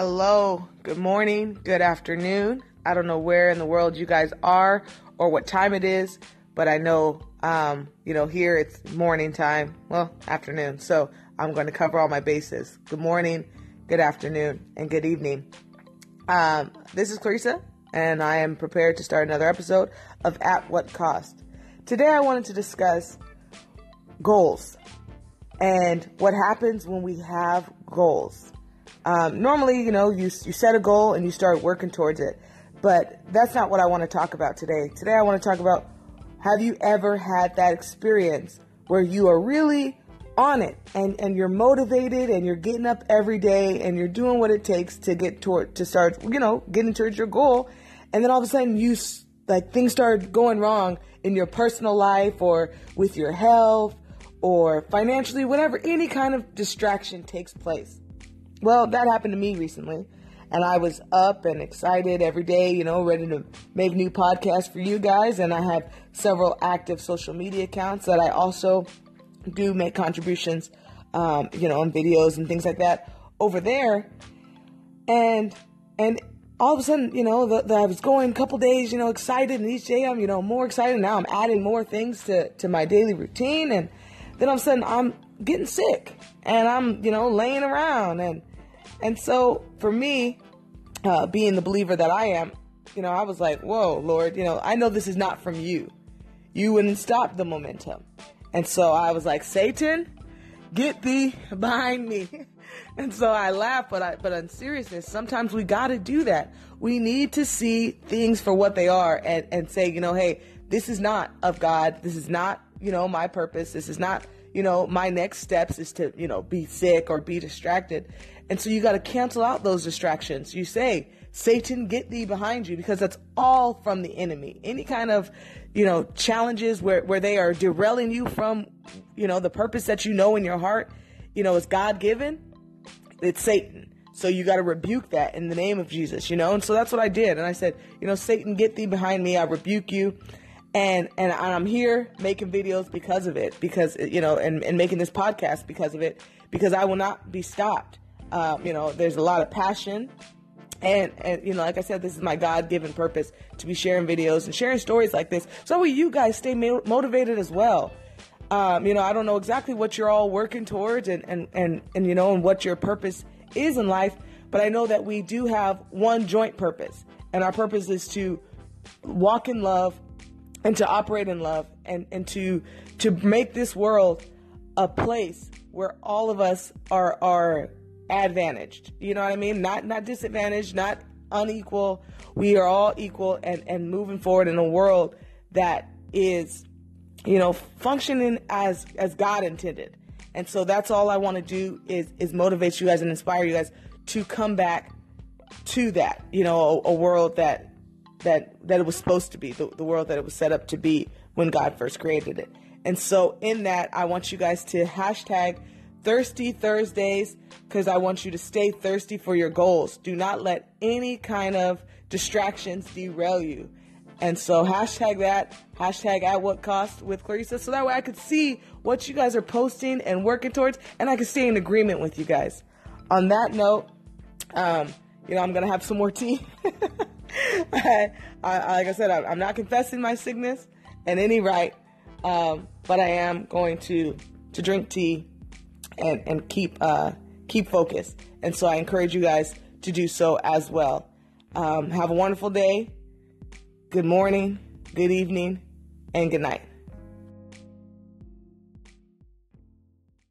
Hello, good morning, good afternoon. I don't know where in the world you guys are or what time it is, but I know, um, you know, here it's morning time, well, afternoon. So I'm going to cover all my bases. Good morning, good afternoon, and good evening. Um, this is Clarissa, and I am prepared to start another episode of At What Cost. Today I wanted to discuss goals and what happens when we have goals. Um, normally, you know, you, you set a goal and you start working towards it. But that's not what I want to talk about today. Today, I want to talk about have you ever had that experience where you are really on it and, and you're motivated and you're getting up every day and you're doing what it takes to get toward, to start, you know, getting towards your goal. And then all of a sudden you, like, things start going wrong in your personal life or with your health or financially, whatever, any kind of distraction takes place. Well, that happened to me recently. And I was up and excited every day, you know, ready to make new podcasts for you guys. And I have several active social media accounts that I also do make contributions, um, you know, on videos and things like that over there. And, and all of a sudden, you know, the, the, I was going a couple days, you know, excited, and each day I'm, you know, more excited. Now I'm adding more things to, to my daily routine, and then all of a sudden I'm getting sick, and I'm, you know, laying around, and and so for me, uh, being the believer that I am, you know, I was like, whoa, Lord, you know, I know this is not from you. You wouldn't stop the momentum. And so I was like, Satan, get thee behind me. and so I laugh, but I, but in seriousness, sometimes we got to do that. We need to see things for what they are and, and say, you know, hey, this is not of God. This is not, you know, my purpose. This is not, you know, my next steps is to, you know, be sick or be distracted. And so you got to cancel out those distractions. You say, Satan, get thee behind you because that's all from the enemy. Any kind of, you know, challenges where, where they are derailing you from, you know, the purpose that you know in your heart, you know, is God given, it's Satan. So you got to rebuke that in the name of Jesus, you know? And so that's what I did. And I said, you know, Satan, get thee behind me. I rebuke you. And, and I'm here making videos because of it, because, you know, and, and making this podcast because of it, because I will not be stopped. Um, you know, there's a lot of passion. And, and, you know, like I said, this is my God given purpose to be sharing videos and sharing stories like this. So you guys stay mo- motivated as well. Um, you know, I don't know exactly what you're all working towards and, and, and, and, you know, and what your purpose is in life, but I know that we do have one joint purpose. And our purpose is to walk in love and to operate in love and, and to, to make this world a place where all of us are, are advantaged. You know what I mean? Not not disadvantaged, not unequal. We are all equal and, and moving forward in a world that is, you know, functioning as as God intended. And so that's all I want to do is is motivate you guys and inspire you guys to come back to that, you know, a, a world that that that it was supposed to be, the, the world that it was set up to be when God first created it. And so in that, I want you guys to hashtag Thirsty Thursdays because I want you to stay thirsty for your goals. Do not let any kind of distractions derail you. And so hashtag that, hashtag at what cost with Clarissa, so that way I could see what you guys are posting and working towards, and I can stay in agreement with you guys. On that note, um, you know, I'm gonna have some more tea. I, I, like I said, I, am not confessing my sickness in any right, um, but I am going to to drink tea and and keep uh, keep focused. And so I encourage you guys to do so as well. Um, have a wonderful day. Good morning, good evening, and good night.